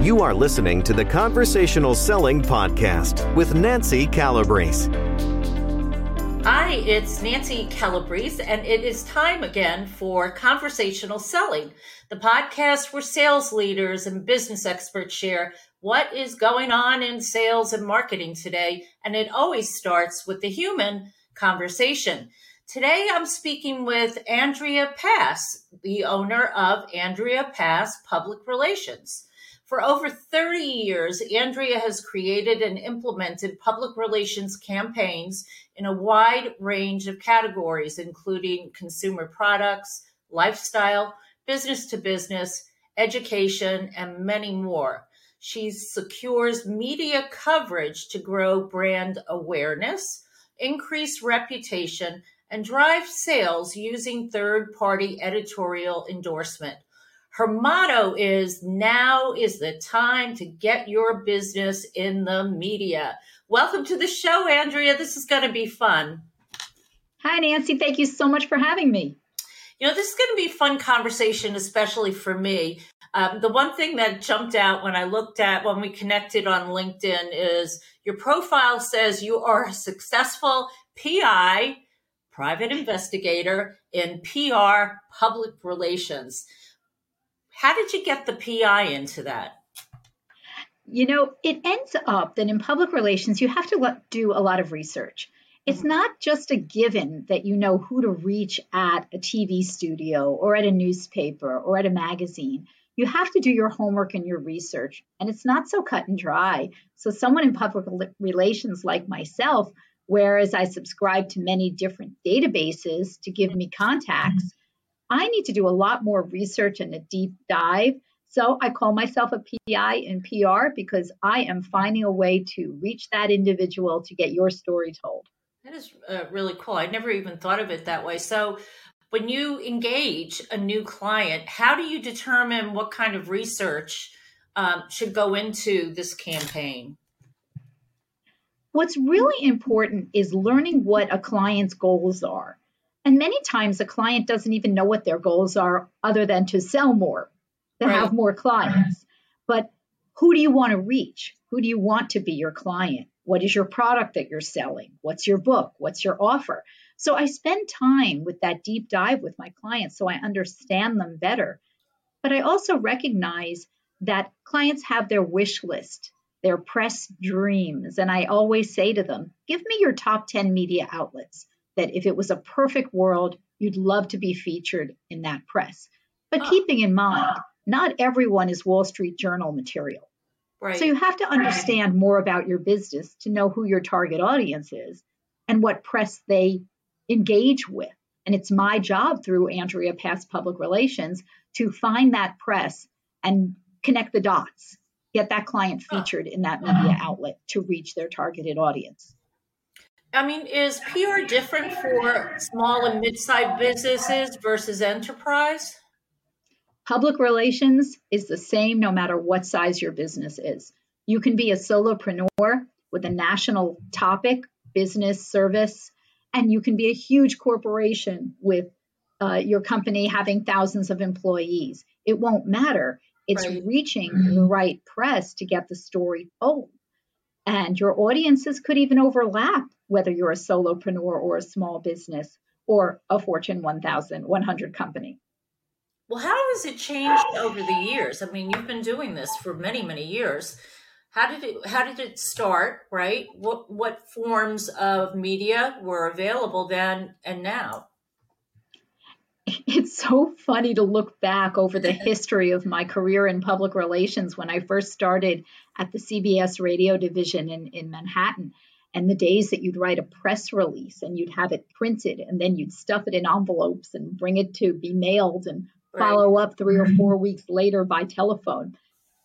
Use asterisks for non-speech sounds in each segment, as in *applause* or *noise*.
You are listening to the Conversational Selling Podcast with Nancy Calabrese. Hi, it's Nancy Calabrese, and it is time again for Conversational Selling, the podcast where sales leaders and business experts share what is going on in sales and marketing today. And it always starts with the human conversation. Today, I'm speaking with Andrea Pass, the owner of Andrea Pass Public Relations. For over 30 years, Andrea has created and implemented public relations campaigns in a wide range of categories, including consumer products, lifestyle, business to business, education, and many more. She secures media coverage to grow brand awareness, increase reputation, and drive sales using third party editorial endorsement. Her motto is now is the time to get your business in the media. Welcome to the show, Andrea. This is going to be fun. Hi, Nancy. Thank you so much for having me. You know, this is going to be a fun conversation, especially for me. Um, the one thing that jumped out when I looked at when we connected on LinkedIn is your profile says you are a successful PI, private investigator in PR public relations. How did you get the PI into that? You know, it ends up that in public relations, you have to do a lot of research. It's mm-hmm. not just a given that you know who to reach at a TV studio or at a newspaper or at a magazine. You have to do your homework and your research, and it's not so cut and dry. So, someone in public relations like myself, whereas I subscribe to many different databases to give me contacts, I need to do a lot more research and a deep dive. So I call myself a PI in PR because I am finding a way to reach that individual to get your story told. That is uh, really cool. I never even thought of it that way. So when you engage a new client, how do you determine what kind of research um, should go into this campaign? What's really important is learning what a client's goals are. And many times a client doesn't even know what their goals are other than to sell more, to right. have more clients. But who do you want to reach? Who do you want to be your client? What is your product that you're selling? What's your book? What's your offer? So I spend time with that deep dive with my clients so I understand them better. But I also recognize that clients have their wish list, their press dreams. And I always say to them, give me your top 10 media outlets that if it was a perfect world, you'd love to be featured in that press. But oh. keeping in mind, not everyone is Wall Street Journal material. Right. So you have to understand more about your business to know who your target audience is and what press they engage with. And it's my job through Andrea Pass Public Relations to find that press and connect the dots, get that client featured in that media outlet to reach their targeted audience. I mean, is PR different for small and mid-sized businesses versus enterprise? Public relations is the same no matter what size your business is. You can be a solopreneur with a national topic, business, service, and you can be a huge corporation with uh, your company having thousands of employees. It won't matter. It's right. reaching mm-hmm. the right press to get the story told. And your audiences could even overlap whether you're a solopreneur or a small business or a Fortune 1000, 100 company. Well, how has it changed over the years? I mean, you've been doing this for many, many years. How did it how did it start, right? What what forms of media were available then and now? *laughs* It's so funny to look back over the history of my career in public relations when I first started at the CBS radio division in, in Manhattan and the days that you'd write a press release and you'd have it printed and then you'd stuff it in envelopes and bring it to be mailed and follow up three or four *laughs* weeks later by telephone.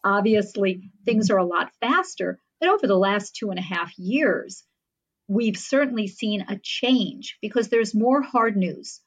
Obviously, things are a lot faster, but over the last two and a half years, we've certainly seen a change because there's more hard news.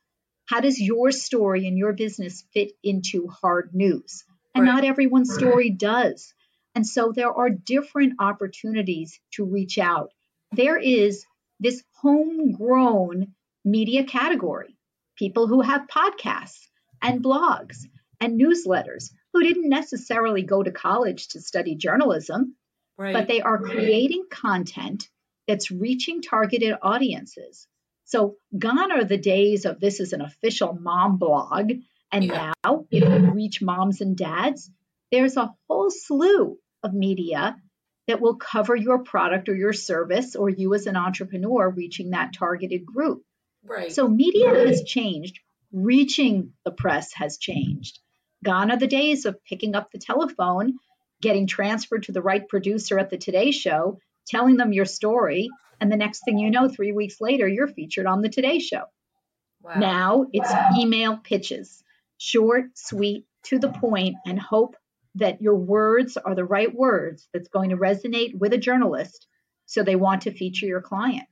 How does your story and your business fit into hard news? And right. not everyone's story does. And so there are different opportunities to reach out there is this homegrown media category people who have podcasts and blogs and newsletters. who didn't necessarily go to college to study journalism, right. but they are creating content that's reaching targeted audiences. So gone are the days of this is an official mom blog. And yeah. now, if you reach moms and dads, there's a whole slew of media that will cover your product or your service or you as an entrepreneur reaching that targeted group. Right. So media has changed, reaching the press has changed. Gone are the days of picking up the telephone, getting transferred to the right producer at the Today Show, telling them your story, and the next thing you know, three weeks later, you're featured on the Today Show. Wow. Now it's email pitches, short, sweet, to the point, and hope that your words are the right words that's going to resonate with a journalist so they want to feature your client.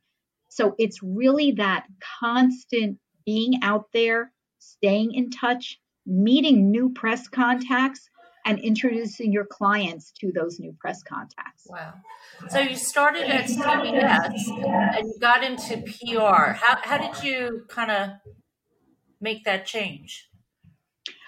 So it's really that constant being out there, staying in touch, meeting new press contacts, and introducing your clients to those new press contacts. Wow. So you started at CBS and you got into PR. How, how did you kind of make that change?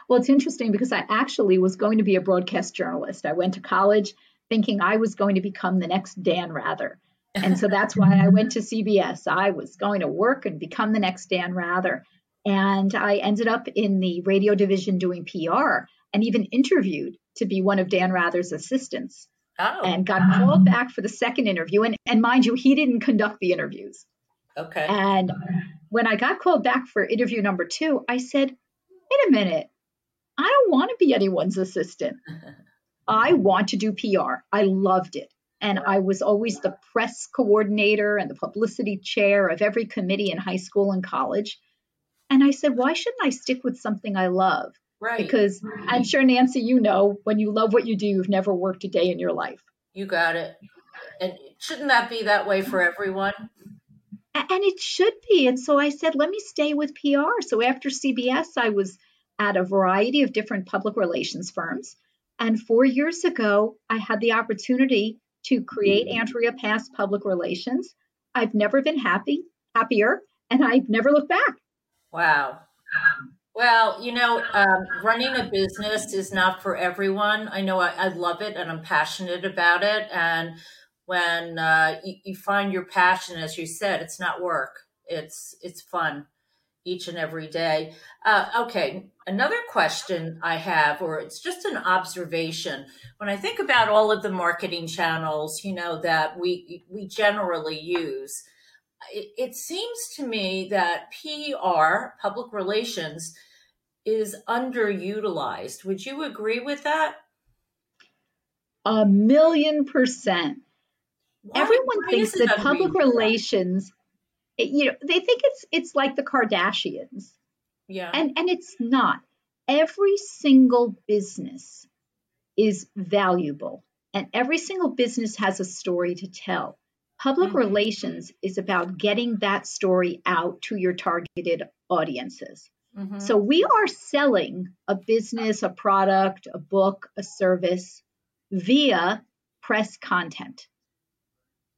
Well, it's interesting because I actually was going to be a broadcast journalist. I went to college thinking I was going to become the next Dan Rather. And so that's why I went to CBS. I was going to work and become the next Dan Rather. And I ended up in the radio division doing PR and even interviewed to be one of Dan Rather's assistants. Oh. And got called back for the second interview. And, and mind you, he didn't conduct the interviews. Okay. And when I got called back for interview number two, I said, wait a minute, I don't want to be anyone's assistant. *laughs* I want to do PR. I loved it. And I was always the press coordinator and the publicity chair of every committee in high school and college. And I said, why shouldn't I stick with something I love? Right. Because I'm sure, Nancy, you know, when you love what you do, you've never worked a day in your life. You got it. And shouldn't that be that way for everyone? And it should be. And so I said, let me stay with PR. So after CBS, I was at a variety of different public relations firms. And four years ago, I had the opportunity to create Andrea Pass Public Relations. I've never been happy, happier, and I've never looked back. Wow. Well, you know, um, running a business is not for everyone. I know I, I, love it and I'm passionate about it. And when uh, you, you find your passion, as you said, it's not work; it's it's fun each and every day. Uh, okay, another question I have, or it's just an observation. When I think about all of the marketing channels, you know, that we we generally use, it, it seems to me that PR, public relations, is underutilized. Would you agree with that? A million percent. Why, Everyone why thinks that public relations you know they think it's it's like the kardashians yeah and and it's not every single business is valuable and every single business has a story to tell public mm-hmm. relations is about getting that story out to your targeted audiences mm-hmm. so we are selling a business a product a book a service via press content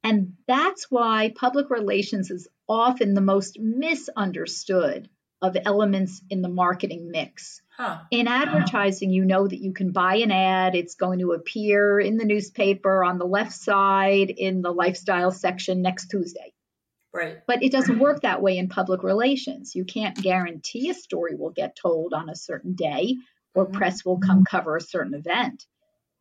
and that's why public relations is often the most misunderstood of elements in the marketing mix. Huh. In advertising, you know that you can buy an ad, it's going to appear in the newspaper on the left side in the lifestyle section next Tuesday. Right. But it doesn't work that way in public relations. You can't guarantee a story will get told on a certain day or mm-hmm. press will come cover a certain event.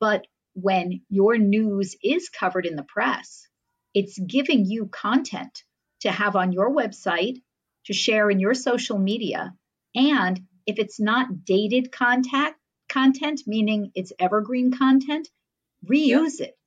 But when your news is covered in the press, it's giving you content to have on your website, to share in your social media. And if it's not dated contact content, meaning it's evergreen content, reuse yep. it.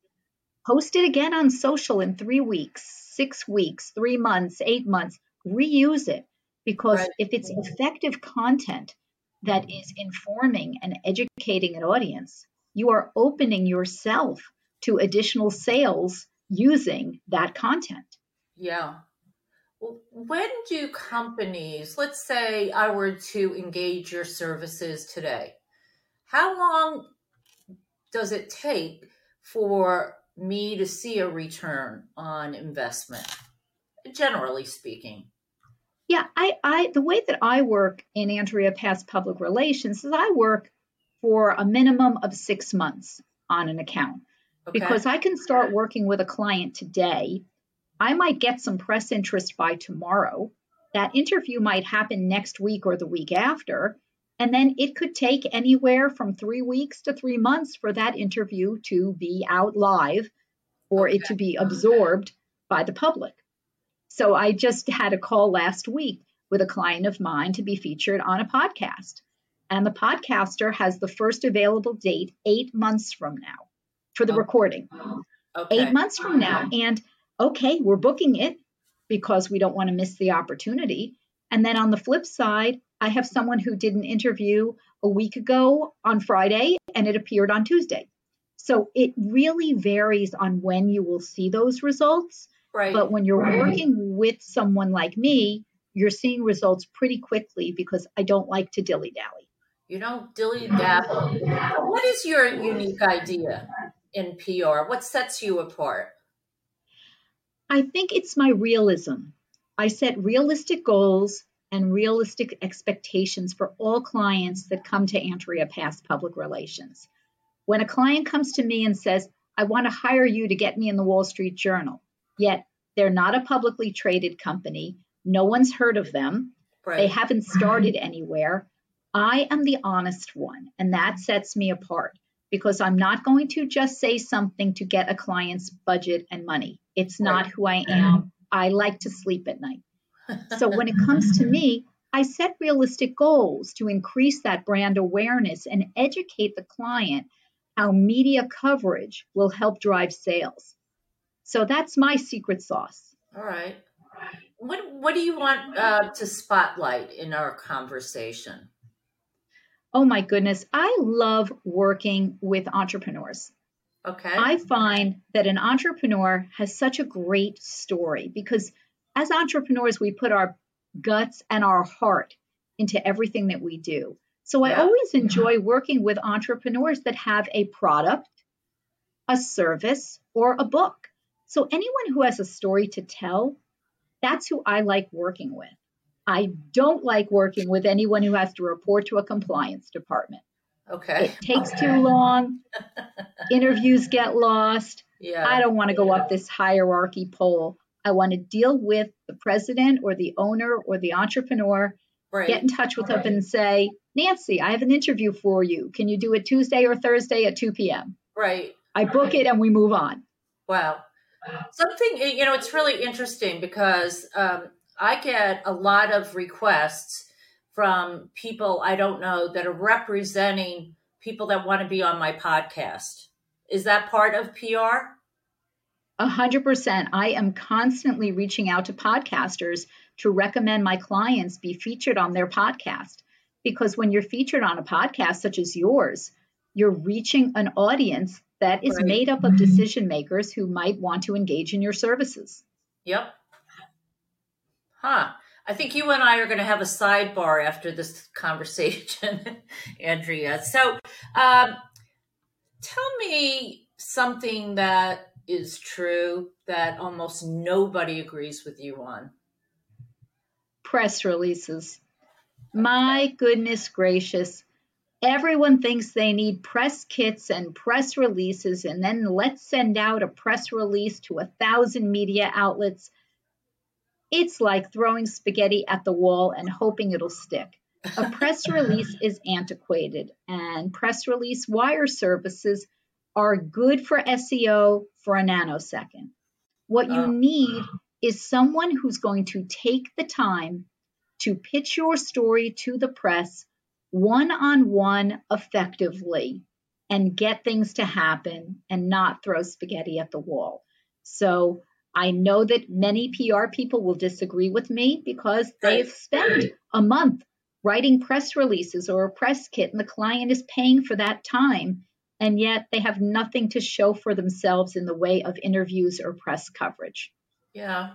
Post it again on social in three weeks, six weeks, three months, eight months. Reuse it because right. if it's mm-hmm. effective content that is informing and educating an audience, you are opening yourself to additional sales using that content. Yeah. When do companies, let's say I were to engage your services today, how long does it take for me to see a return on investment, generally speaking? Yeah, I, I the way that I work in Andrea Pass Public Relations is I work for a minimum of six months on an account. Okay. Because I can start working with a client today. I might get some press interest by tomorrow. That interview might happen next week or the week after. And then it could take anywhere from three weeks to three months for that interview to be out live or okay. it to be absorbed by the public. So I just had a call last week with a client of mine to be featured on a podcast. And the podcaster has the first available date eight months from now for the oh. recording. Okay. Eight months from now. And okay, we're booking it because we don't want to miss the opportunity. And then on the flip side, I have someone who did an interview a week ago on Friday and it appeared on Tuesday. So it really varies on when you will see those results. Right. But when you're working with someone like me, you're seeing results pretty quickly because I don't like to dilly dally. You don't dilly dally. What is your unique idea in PR? What sets you apart? I think it's my realism. I set realistic goals and realistic expectations for all clients that come to Andrea Pass Public Relations. When a client comes to me and says, I want to hire you to get me in the Wall Street Journal, yet they're not a publicly traded company, no one's heard of them. Right. They haven't started anywhere. I am the honest one, and that sets me apart because I'm not going to just say something to get a client's budget and money. It's not who I mm-hmm. am. I like to sleep at night. So when it comes to me, I set realistic goals to increase that brand awareness and educate the client how media coverage will help drive sales. So that's my secret sauce. All right. What What do you want uh, to spotlight in our conversation? Oh my goodness, I love working with entrepreneurs. Okay. I find that an entrepreneur has such a great story because as entrepreneurs, we put our guts and our heart into everything that we do. So yeah. I always enjoy working with entrepreneurs that have a product, a service, or a book. So anyone who has a story to tell that's who I like working with. I don't like working with anyone who has to report to a compliance department. Okay. It takes too long. *laughs* Interviews get lost. Yeah. I don't want to go up this hierarchy pole. I want to deal with the president or the owner or the entrepreneur, right. get in touch with right. them and say, Nancy, I have an interview for you. Can you do it Tuesday or Thursday at 2 p.m.? Right. I book it and we move on. Wow. Something, you know, it's really interesting because um, I get a lot of requests from people I don't know that are representing people that want to be on my podcast. Is that part of PR? A hundred percent. I am constantly reaching out to podcasters to recommend my clients be featured on their podcast. Because when you're featured on a podcast such as yours, you're reaching an audience that is right. made up of decision makers who might want to engage in your services. Yep. Huh. I think you and I are going to have a sidebar after this conversation, *laughs* Andrea. So, um, tell me something that is true that almost nobody agrees with you on. Press releases. My goodness gracious. Everyone thinks they need press kits and press releases, and then let's send out a press release to a thousand media outlets. It's like throwing spaghetti at the wall and hoping it'll stick. A press *laughs* release is antiquated, and press release wire services are good for SEO for a nanosecond. What you oh. need is someone who's going to take the time to pitch your story to the press one on one effectively and get things to happen and not throw spaghetti at the wall. So I know that many PR people will disagree with me because they've spent a month writing press releases or a press kit and the client is paying for that time and yet they have nothing to show for themselves in the way of interviews or press coverage. Yeah.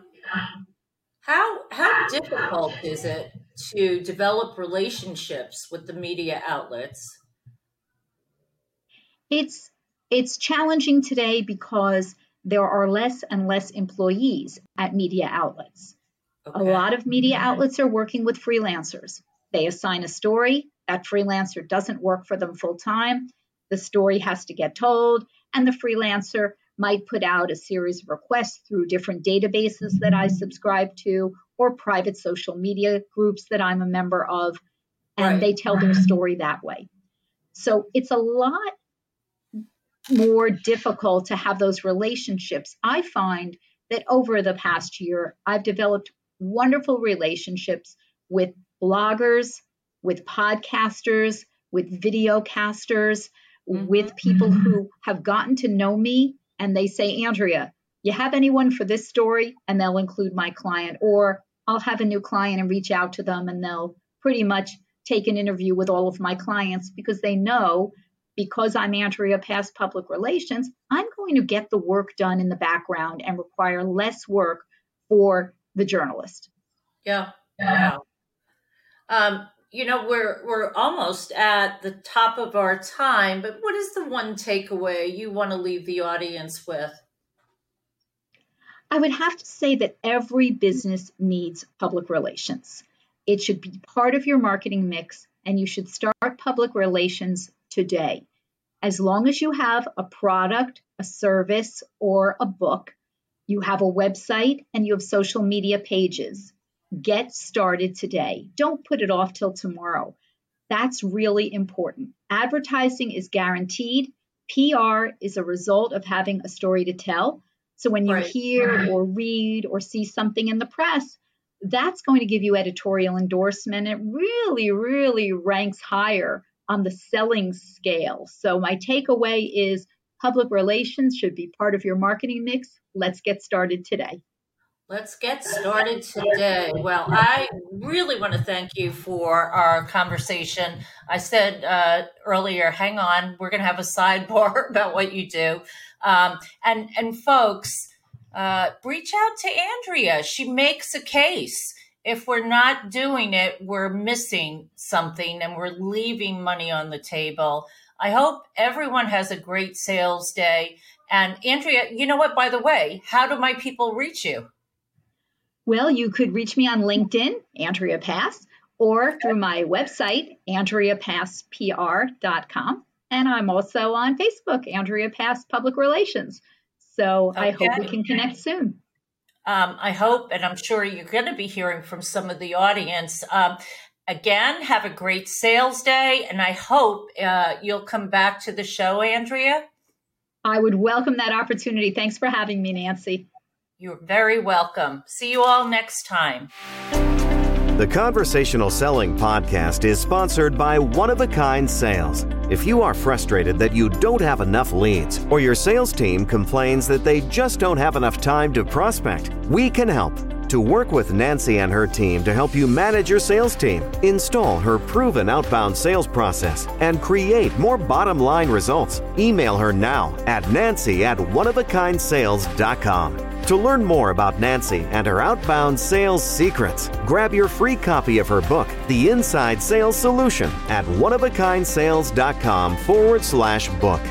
How how difficult is it to develop relationships with the media outlets? It's it's challenging today because there are less and less employees at media outlets. Okay. A lot of media outlets are working with freelancers. They assign a story that freelancer doesn't work for them full time. The story has to get told, and the freelancer might put out a series of requests through different databases that I subscribe to or private social media groups that I'm a member of, and right. they tell their story that way. So it's a lot more difficult to have those relationships. I find that over the past year, I've developed wonderful relationships with bloggers, with podcasters, with videocasters, mm-hmm. with people mm-hmm. who have gotten to know me and they say, Andrea, you have anyone for this story? And they'll include my client. Or I'll have a new client and reach out to them and they'll pretty much take an interview with all of my clients because they know because I'm Andrea Pass Public Relations, I'm going to get the work done in the background and require less work for the journalist. Yeah. Yeah. Um, you know, we're we're almost at the top of our time, but what is the one takeaway you want to leave the audience with? I would have to say that every business needs public relations. It should be part of your marketing mix, and you should start public relations today. As long as you have a product, a service, or a book, you have a website, and you have social media pages. Get started today. Don't put it off till tomorrow. That's really important. Advertising is guaranteed. PR is a result of having a story to tell. So when you right. hear or read or see something in the press, that's going to give you editorial endorsement. It really, really ranks higher on the selling scale. So, my takeaway is public relations should be part of your marketing mix. Let's get started today. Let's get started today. Well, I really want to thank you for our conversation. I said uh, earlier, hang on, we're going to have a sidebar *laughs* about what you do. Um, and, and folks, uh, reach out to Andrea. She makes a case. If we're not doing it, we're missing something and we're leaving money on the table. I hope everyone has a great sales day. And Andrea, you know what, by the way, how do my people reach you? Well, you could reach me on LinkedIn, Andrea Pass, or through my website, AndreaPassPR.com. And I'm also on Facebook, Andrea Pass Public Relations. So okay. I hope we can connect soon. Um, I hope, and I'm sure you're going to be hearing from some of the audience. Um, again, have a great sales day, and I hope uh, you'll come back to the show, Andrea. I would welcome that opportunity. Thanks for having me, Nancy. You're very welcome. See you all next time. The Conversational Selling Podcast is sponsored by One of a Kind Sales. If you are frustrated that you don't have enough leads, or your sales team complains that they just don't have enough time to prospect, we can help. To work with Nancy and her team to help you manage your sales team, install her proven outbound sales process, and create more bottom line results, email her now at nancy at oneofakindSales.com. To learn more about Nancy and her outbound sales secrets, grab your free copy of her book, The Inside Sales Solution, at oneofakindSales.com forward slash book.